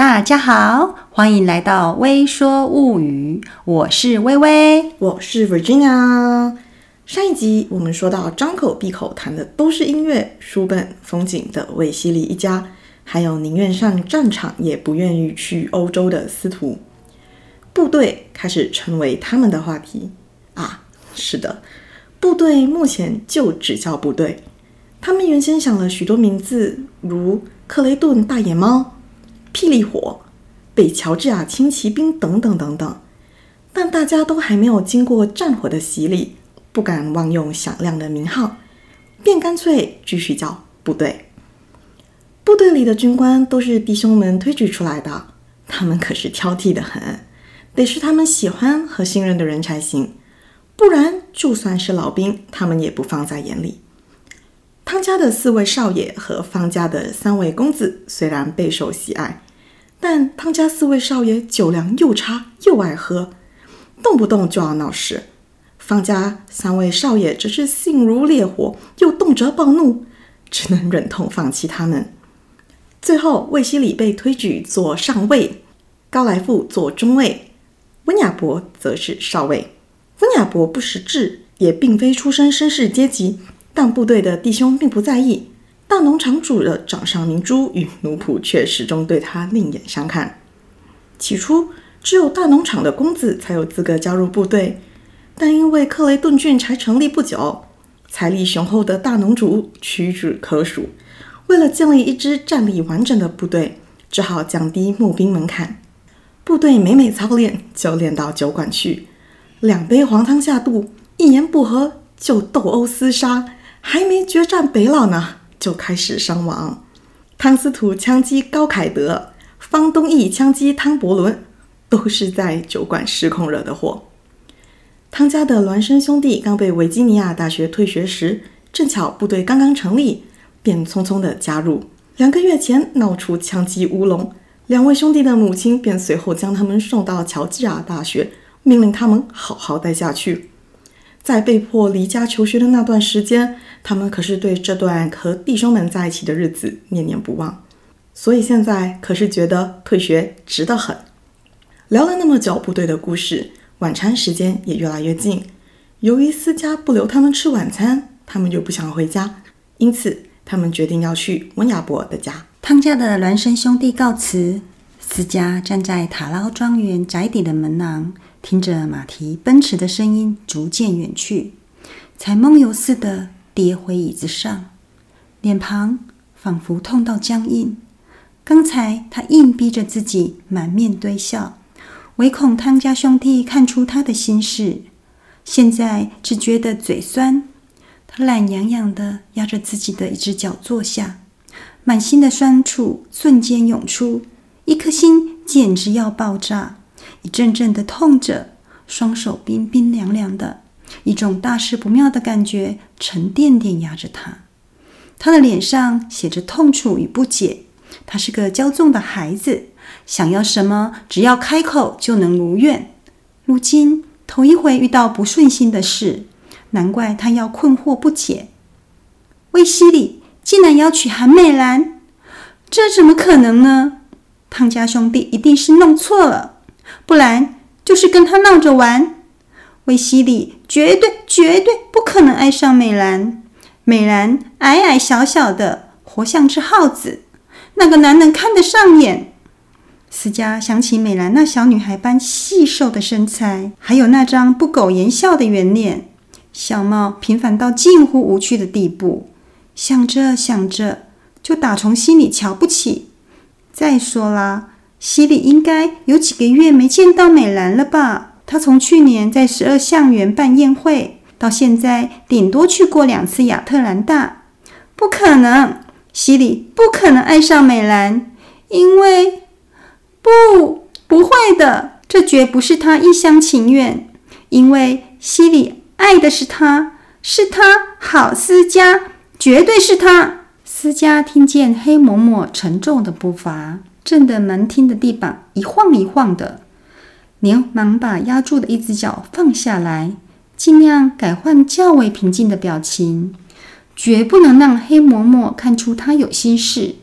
大家好，欢迎来到微说物语，我是微微，我是 Virginia。上一集我们说到，张口闭口谈的都是音乐、书本、风景的卫西里一家，还有宁愿上战场也不愿意去欧洲的司徒，部队开始成为他们的话题啊。是的，部队目前就只叫部队。他们原先想了许多名字，如克雷顿大野猫。霹雳火、北乔治亚轻骑兵等等等等，但大家都还没有经过战火的洗礼，不敢妄用响亮的名号，便干脆继续叫部队。部队里的军官都是弟兄们推举出来的，他们可是挑剔得很，得是他们喜欢和信任的人才行，不然就算是老兵，他们也不放在眼里。汤家的四位少爷和方家的三位公子虽然备受喜爱，但汤家四位少爷酒量又差又爱喝，动不动就要闹事；方家三位少爷则是性如烈火，又动辄暴怒，只能忍痛放弃他们。最后，卫西里被推举做上尉，高来富做中尉，温亚伯则是少尉。温亚伯不识字，也并非出身绅士阶级。但部队的弟兄并不在意，大农场主的掌上明珠与奴仆却始终对他另眼相看。起初，只有大农场的公子才有资格加入部队，但因为克雷顿郡才成立不久，财力雄厚的大农主屈指可数，为了建立一支战力完整的部队，只好降低募兵门槛。部队每每操练，就练到酒馆去，两杯黄汤下肚，一言不合就斗殴厮杀。还没决战北老呢，就开始伤亡。汤斯图枪击高凯德，方东义枪击汤伯伦，都是在酒馆失控惹的祸。汤家的孪生兄弟刚被维吉尼亚大学退学时，正巧部队刚刚成立，便匆匆的加入。两个月前闹出枪击乌龙，两位兄弟的母亲便随后将他们送到乔治亚大学，命令他们好好待下去。在被迫离家求学的那段时间，他们可是对这段和弟兄们在一起的日子念念不忘，所以现在可是觉得退学值得很。聊了那么久部队的故事，晚餐时间也越来越近。由于思嘉不留他们吃晚餐，他们又不想回家，因此他们决定要去温亚伯的家。汤家的孪生兄弟告辞，思嘉站在塔劳庄园宅邸的门廊。听着马蹄奔驰的声音逐渐远去，才梦游似的跌回椅子上，脸庞仿佛痛到僵硬。刚才他硬逼着自己满面堆笑，唯恐汤家兄弟看出他的心事。现在只觉得嘴酸，他懒洋洋地压着自己的一只脚坐下，满心的酸楚瞬间涌出，一颗心简直要爆炸。一阵阵的痛着，双手冰冰凉凉的，一种大事不妙的感觉沉甸甸压着他。他的脸上写着痛楚与不解。他是个骄纵的孩子，想要什么只要开口就能如愿。如今头一回遇到不顺心的事，难怪他要困惑不解。卫希礼竟然要娶韩美兰，这怎么可能呢？汤家兄弟一定是弄错了。不然就是跟他闹着玩。卫希礼绝对绝对不可能爱上美兰。美兰矮矮小小的，活像只耗子，哪个男人看得上眼？思嘉想起美兰那小女孩般细瘦的身材，还有那张不苟言笑的圆脸，相貌平凡到近乎无趣的地步。想着想着，就打从心里瞧不起。再说啦。希里应该有几个月没见到美兰了吧？他从去年在十二象园办宴会，到现在顶多去过两次亚特兰大。不可能，希里不可能爱上美兰，因为不，不会的，这绝不是他一厢情愿。因为希里爱的是他，是他好思嘉，绝对是他。思嘉听见黑嬷嬷沉重的步伐。震得门厅的地板一晃一晃的，连忙把压住的一只脚放下来，尽量改换较为平静的表情，绝不能让黑嬷嬷看出他有心事，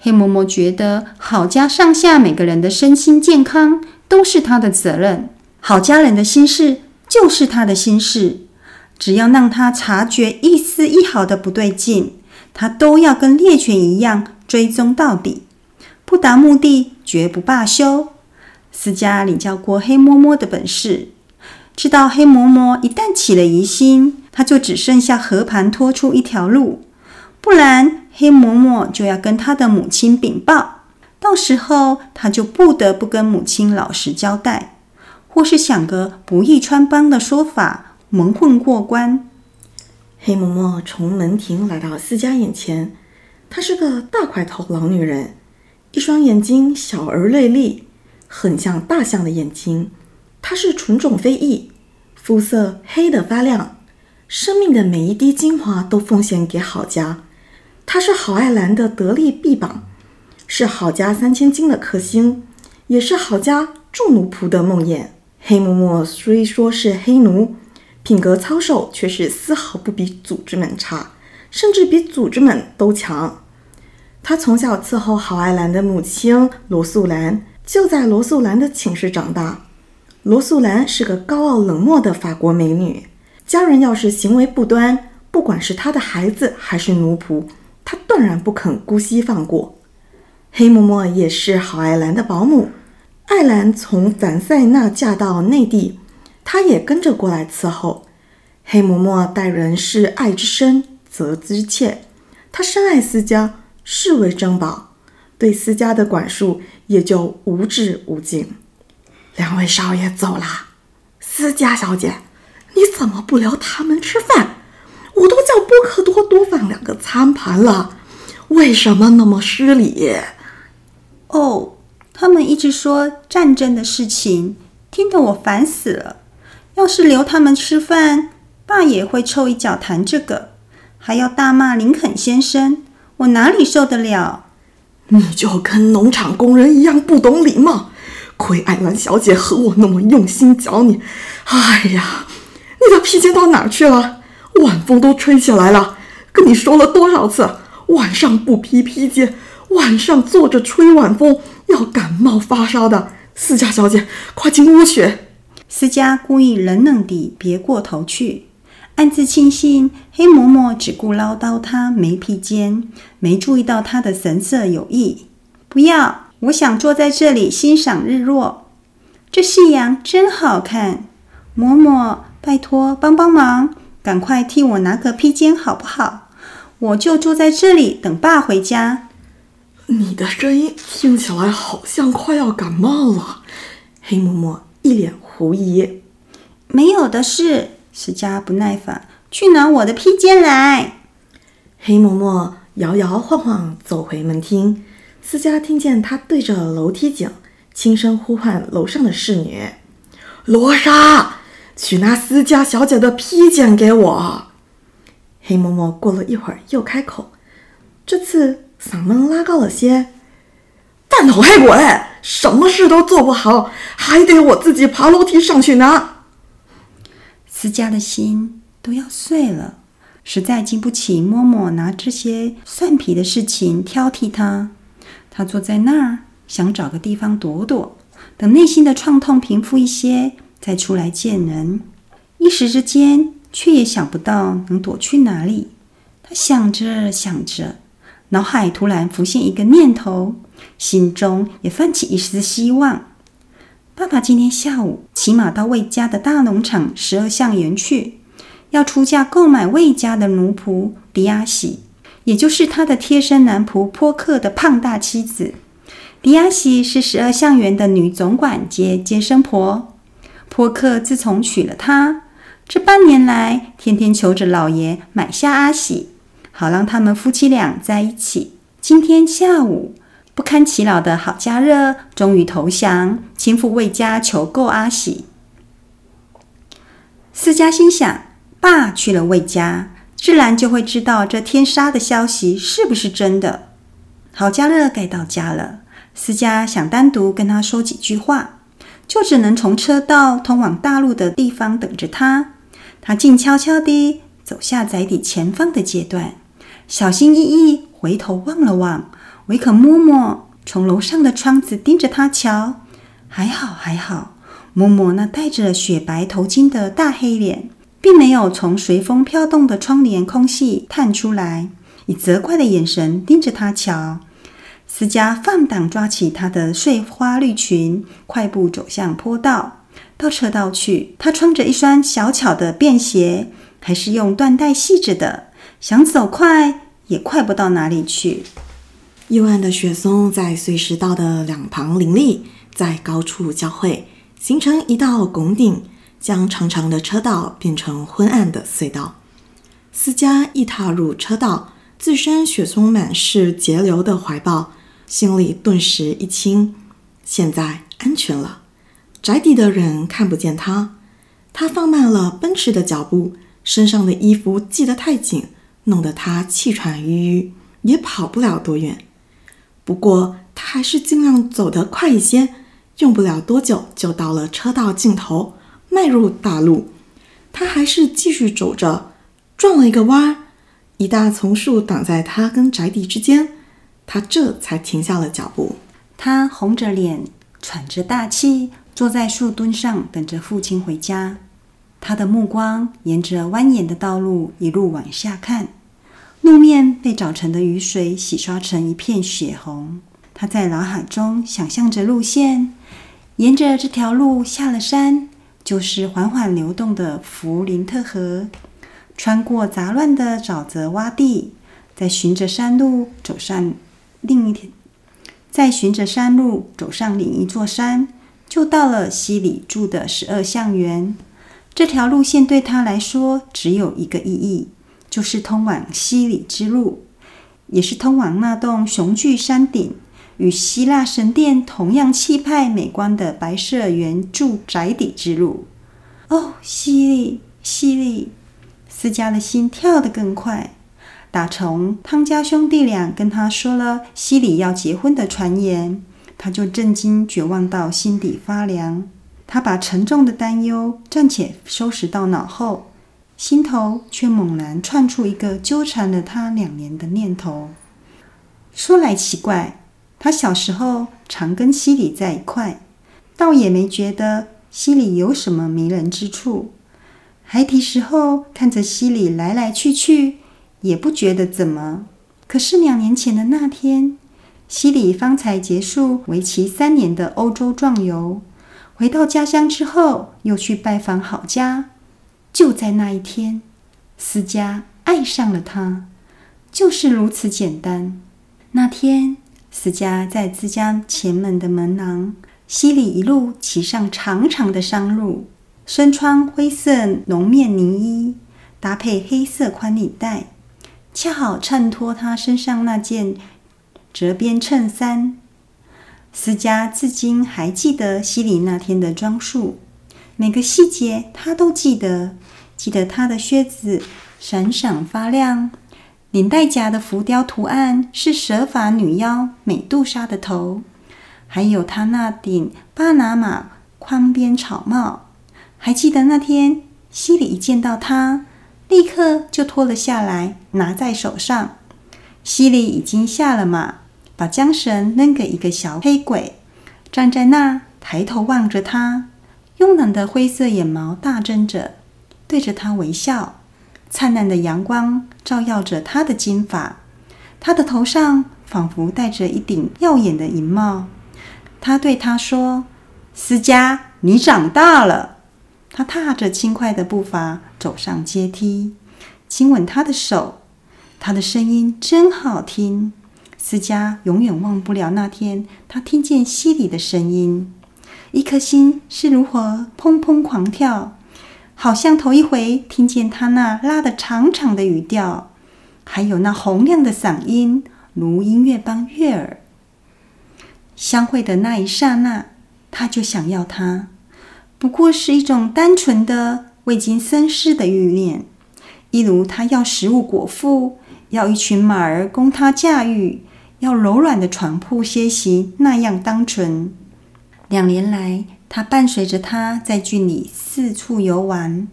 黑嬷嬷觉得郝家上下每个人的身心健康都是他的责任，郝家人的心事就是他的心事，只要让他察觉一丝一毫的不对劲，他都要跟猎犬一样追踪到底，不达目的绝不罢休。思嘉领教过黑嬷嬷的本事，知道黑嬷嬷一旦起了疑心，他就只剩下和盘托出一条路，不然黑嬷嬷就要跟他的母亲禀报，到时候他就不得不跟母亲老实交代，或是想个不易穿帮的说法蒙混过关。黑嬷嬷从门庭来到思嘉眼前，她是个大块头老女人，一双眼睛小而锐利。很像大象的眼睛，它是纯种飞翼，肤色黑得发亮，生命的每一滴精华都奉献给郝家。它是郝爱兰的得力臂膀，是郝家三千金的克星，也是郝家众奴仆的梦魇。黑嬷嬷虽说是黑奴，品格操守却是丝毫不比组织们差，甚至比组织们都强。她从小伺候郝爱兰的母亲罗素兰。就在罗素兰的寝室长大。罗素兰是个高傲冷漠的法国美女，家人要是行为不端，不管是她的孩子还是奴仆，她断然不肯姑息放过。黑嬷嬷也是郝爱兰的保姆，爱兰从凡塞纳嫁到内地，她也跟着过来伺候。黑嬷嬷待人是爱之深，责之切，她深爱思家，视为珍宝。对思嘉的管束也就无止无尽。两位少爷走了，思嘉小姐，你怎么不留他们吃饭？我都叫波克多多放两个餐盘了，为什么那么失礼？哦，他们一直说战争的事情，听得我烦死了。要是留他们吃饭，爸也会臭一脚谈这个，还要大骂林肯先生，我哪里受得了？你就跟农场工人一样不懂礼貌，亏艾兰小姐和我那么用心教你。哎呀，你的披肩到哪儿去了？晚风都吹起来了，跟你说了多少次，晚上不披披肩，晚上坐着吹晚风要感冒发烧的。思佳小姐，快进屋去。思佳故意冷冷地别过头去。暗自庆幸，黑嬷嬷只顾唠叨她没披肩，没注意到她的神色有异。不要，我想坐在这里欣赏日落。这夕阳真好看。嬷嬷，拜托帮帮忙，赶快替我拿个披肩好不好？我就坐在这里等爸回家。你的声音听起来好像快要感冒了。黑嬷嬷一脸狐疑。没有的事。思嘉不耐烦，去拿我的披肩来。黑嬷嬷摇摇晃晃走回门厅，思嘉听见她对着楼梯井轻声呼唤楼上的侍女：“罗莎，去拿思嘉小姐的披肩给我。”黑嬷嬷过了一会儿又开口，这次嗓门拉高了些：“蛋头黑鬼，什么事都做不好，还得我自己爬楼梯上去拿。”思嘉的心都要碎了，实在经不起嬷嬷拿这些蒜皮的事情挑剔他。他坐在那儿，想找个地方躲躲，等内心的创痛平复一些，再出来见人。一时之间，却也想不到能躲去哪里。他想着想着，脑海突然浮现一个念头，心中也泛起一丝希望。爸爸今天下午骑马到魏家的大农场十二象园去，要出价购买魏家的奴仆迪亚喜，也就是他的贴身男仆泼克的胖大妻子。迪亚喜是十二象园的女总管兼接生婆。泼克自从娶了她，这半年来天天求着老爷买下阿喜，好让他们夫妻俩在一起。今天下午。不堪其扰的郝家热终于投降，亲赴魏家求购阿喜。思嘉心想：爸去了魏家，自然就会知道这天杀的消息是不是真的。郝家乐该到家了，思嘉想单独跟他说几句话，就只能从车道通往大路的地方等着他。他静悄悄地走下宅邸前方的阶段，小心翼翼回头望了望。维克嬷嬷从楼上的窗子盯着他瞧。还好还好，嬷嬷那戴着雪白头巾的大黑脸，并没有从随风飘动的窗帘空隙探出来，以责怪的眼神盯着他瞧。思佳放胆抓起她的碎花绿裙，快步走向坡道，到车道去。她穿着一双小巧的便鞋，还是用缎带系着的，想走快也快不到哪里去。幽暗的雪松在碎石道的两旁林立。在高处交汇，形成一道拱顶，将长长的车道变成昏暗的隧道。思佳一踏入车道，置身雪松满是节流的怀抱，心里顿时一轻。现在安全了，宅邸的人看不见他。他放慢了奔驰的脚步，身上的衣服系得太紧，弄得他气喘吁吁，也跑不了多远。不过他还是尽量走得快一些。用不了多久，就到了车道尽头，迈入大路。他还是继续走着，转了一个弯，一大丛树挡在他跟宅邸之间，他这才停下了脚步。他红着脸，喘着大气，坐在树墩上，等着父亲回家。他的目光沿着蜿蜒的道路一路往下看，路面被早晨的雨水洗刷成一片血红。他在脑海中想象着路线，沿着这条路下了山，就是缓缓流动的弗林特河，穿过杂乱的沼泽洼地，再循着山路走上另一条，再循着山路走上另一座山，就到了西里住的十二象园。这条路线对他来说只有一个意义，就是通往西里之路，也是通往那栋雄踞山顶。与希腊神殿同样气派美观的白色圆柱宅邸之路。哦，西里，西里，思佳的心跳得更快。打从汤家兄弟俩跟他说了西里要结婚的传言，他就震惊绝望到心底发凉。他把沉重的担忧暂且收拾到脑后，心头却猛然窜出一个纠缠了他两年的念头。说来奇怪。他小时候常跟西里在一块，倒也没觉得西里有什么迷人之处。孩提时候看着西里来来去去，也不觉得怎么。可是两年前的那天，西里方才结束为期三年的欧洲壮游，回到家乡之后又去拜访好家。就在那一天，思佳爱上了他，就是如此简单。那天。思佳在自家前门的门廊，西里一路骑上长长的商路，身穿灰色绒面呢衣，搭配黑色宽领带，恰好衬托他身上那件折边衬衫。思佳至今还记得西里那天的装束，每个细节他都记得，记得他的靴子闪闪发亮。领带夹的浮雕图案是蛇发女妖美杜莎的头，还有她那顶巴拿马宽边草帽。还记得那天，西里一见到她，立刻就脱了下来，拿在手上。西里已经下了马，把缰绳扔给一个小黑鬼，站在那抬头望着他，慵懒的灰色眼眸大睁着，对着他微笑。灿烂的阳光照耀着他的金发，他的头上仿佛戴着一顶耀眼的银帽。他对她说：“思佳，你长大了。”他踏着轻快的步伐走上阶梯，亲吻她的手。她的声音真好听。思佳永远忘不了那天，她听见溪里的声音，一颗心是如何砰砰狂跳。好像头一回听见他那拉得长长的语调，还有那洪亮的嗓音，如音乐般悦耳。相会的那一刹那，他就想要他，不过是一种单纯的、未经深思的欲念，一如他要食物果腹，要一群马儿供他驾驭，要柔软的床铺歇息那样单纯。两年来，他伴随着他在郡里四处游玩，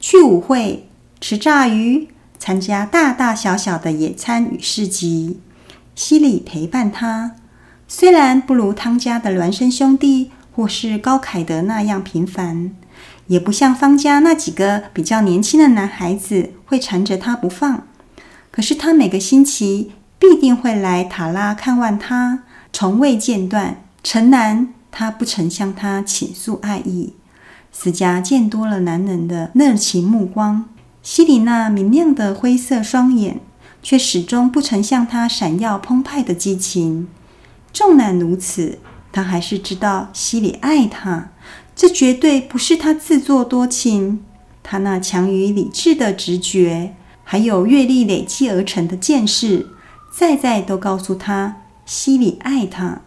去舞会、吃炸鱼，参加大大小小的野餐与市集，希里陪伴他。虽然不如汤家的孪生兄弟或是高凯德那样频繁，也不像方家那几个比较年轻的男孩子会缠着他不放，可是他每个星期必定会来塔拉看望他，从未间断。城南，他不曾向他倾诉爱意。思嘉见多了男人的热情目光，希里那明亮的灰色双眼，却始终不曾向他闪耀澎湃的激情。纵然如此，他还是知道希里爱他。这绝对不是他自作多情，他那强于理智的直觉，还有阅历累积而成的见识，再再都告诉他希里爱他。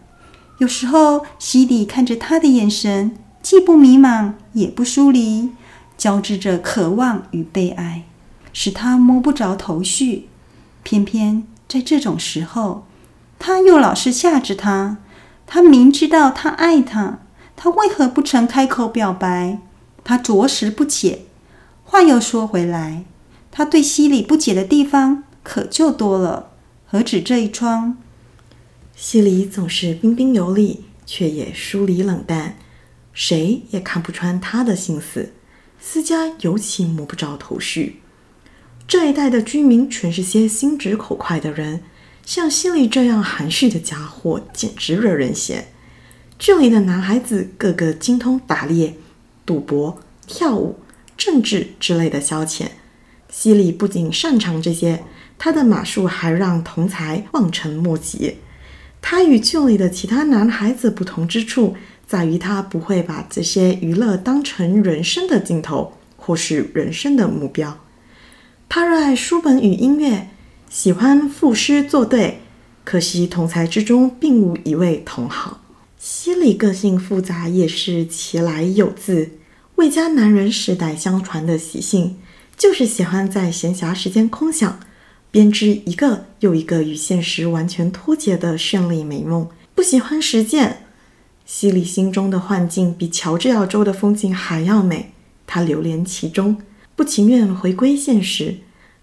有时候，西里看着他的眼神，既不迷茫，也不疏离，交织着渴望与被爱，使他摸不着头绪。偏偏在这种时候，他又老是吓着他。他明知道他爱他，他为何不曾开口表白？他着实不解。话又说回来，他对西里不解的地方可就多了，何止这一桩？希里总是彬彬有礼，却也疏离冷淡，谁也看不穿他的心思。思嘉尤其摸不着头绪。这一带的居民全是些心直口快的人。像西里这样含蓄的家伙，简直惹人嫌。这里的男孩子个个精通打猎、赌博、跳舞、政治之类的消遣。西里不仅擅长这些，他的马术还让同才望尘莫及。他与剧里的其他男孩子不同之处，在于他不会把这些娱乐当成人生的尽头，或是人生的目标。他热爱书本与音乐。喜欢赋诗作对，可惜同才之中并无一位同好。希里个性复杂，也是其来有自。魏家男人世代相传的习性，就是喜欢在闲暇时间空想，编织一个又一个与现实完全脱节的绚丽美梦。不喜欢实践。希里心中的幻境比乔治亚州的风景还要美，他流连其中，不情愿回归现实。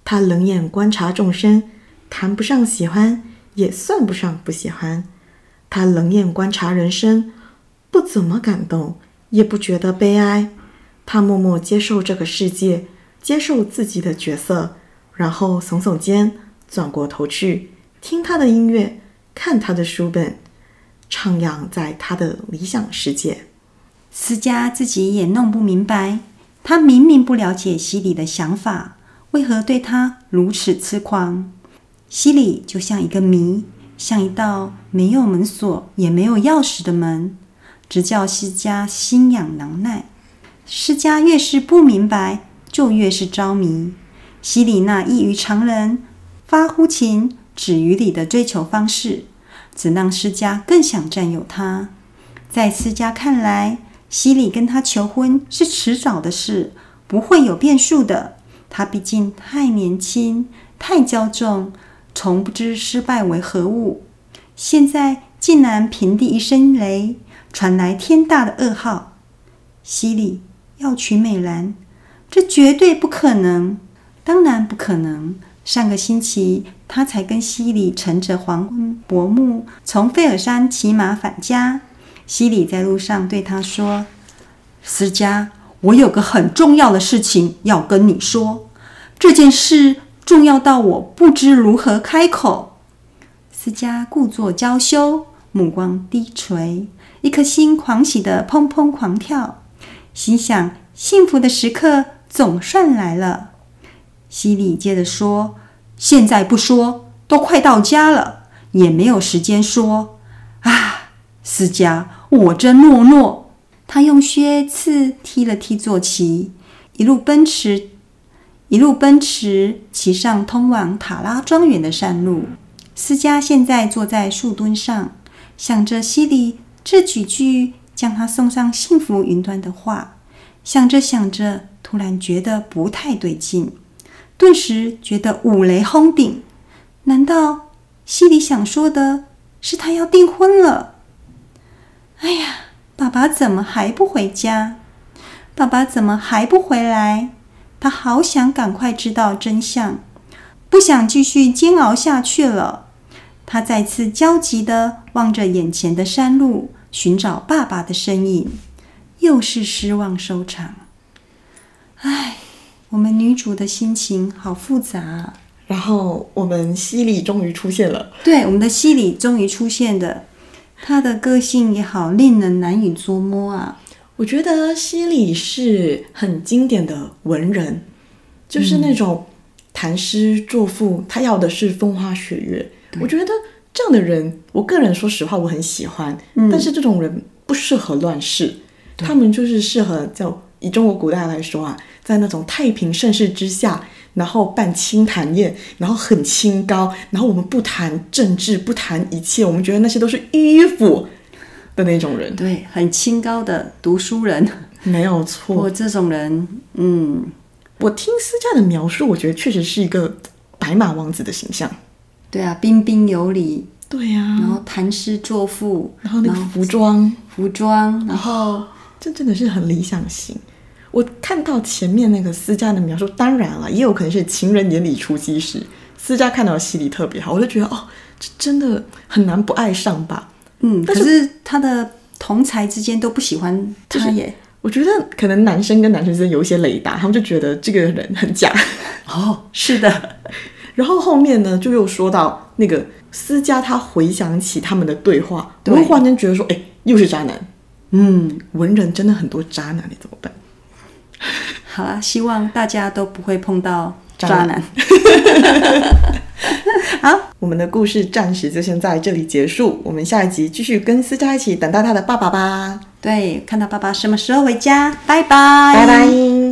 他冷眼观察众生，谈不上喜欢，也算不上不喜欢。他冷眼观察人生，不怎么感动，也不觉得悲哀。他默默接受这个世界，接受自己的角色，然后耸耸肩，转过头去听他的音乐，看他的书本，徜徉在他的理想世界。思嘉自己也弄不明白，他明明不了解西里的想法。为何对他如此痴狂？西里就像一个谜，像一道没有门锁也没有钥匙的门，直叫思嘉心痒难耐。思嘉越是不明白，就越是着迷。希里那异于常人、发乎情、止于礼的追求方式，只让思嘉更想占有他。在思嘉看来，希里跟他求婚是迟早的事，不会有变数的。他毕竟太年轻，太骄纵，从不知失败为何物。现在竟然平地一声雷，传来天大的噩耗：希里要娶美兰，这绝对不可能！当然不可能。上个星期，他才跟希里乘着黄昏薄暮从费尔山骑马返家。希里在路上对他说：“思嘉。”我有个很重要的事情要跟你说，这件事重要到我不知如何开口。思嘉故作娇羞，目光低垂，一颗心狂喜地砰砰狂跳，心想幸福的时刻总算来了。希里接着说：“现在不说，都快到家了，也没有时间说。啊，思嘉，我真懦弱。”他用靴刺踢了踢坐骑，一路奔驰，一路奔驰，骑上通往塔拉庄园的山路。思嘉现在坐在树墩上，想着希里这几句将他送上幸福云端的话，想着想着，突然觉得不太对劲，顿时觉得五雷轰顶。难道心里想说的是他要订婚了？哎呀！爸爸怎么还不回家？爸爸怎么还不回来？他好想赶快知道真相，不想继续煎熬下去了。他再次焦急地望着眼前的山路，寻找爸爸的身影，又是失望收场。唉，我们女主的心情好复杂啊。然后我们西里终于出现了，对，我们的西里终于出现的，她的个性也好令人难以捉摸啊。我觉得西里是很经典的文人，就是那种谈诗作赋，他要的是风花雪月。我觉得这样的人，我个人说实话我很喜欢，嗯、但是这种人不适合乱世，他们就是适合就以中国古代来说啊，在那种太平盛世之下。然后办清谈宴，然后很清高，然后我们不谈政治，不谈一切，我们觉得那些都是迂腐的那种人。对，很清高的读书人，没有错。我这种人，嗯，我听思嘉的描述，我觉得确实是一个白马王子的形象。对啊，彬彬有礼。对呀、啊。然后谈诗作赋，然后那个服装，服装，然后、哦、这真的是很理想型。我看到前面那个思嘉的描述，当然了，也有可能是情人眼里出西施。思嘉看到戏里特别好，我就觉得哦，这真的很难不爱上吧。嗯，但是是他的同才之间都不喜欢他耶。我觉得可能男生跟男生之间有一些雷达，他们就觉得这个人很假。哦，是的。然后后面呢，就又说到那个思嘉，他回想起他们的对话，对我会忽然间觉得说，哎，又是渣男。嗯，文人真的很多渣男，你怎么办？好啦，希望大家都不会碰到渣男。好，我们的故事暂时就先在这里结束。我们下一集继续跟思佳一起等待他的爸爸吧。对，看到爸爸什么时候回家？拜拜，拜拜。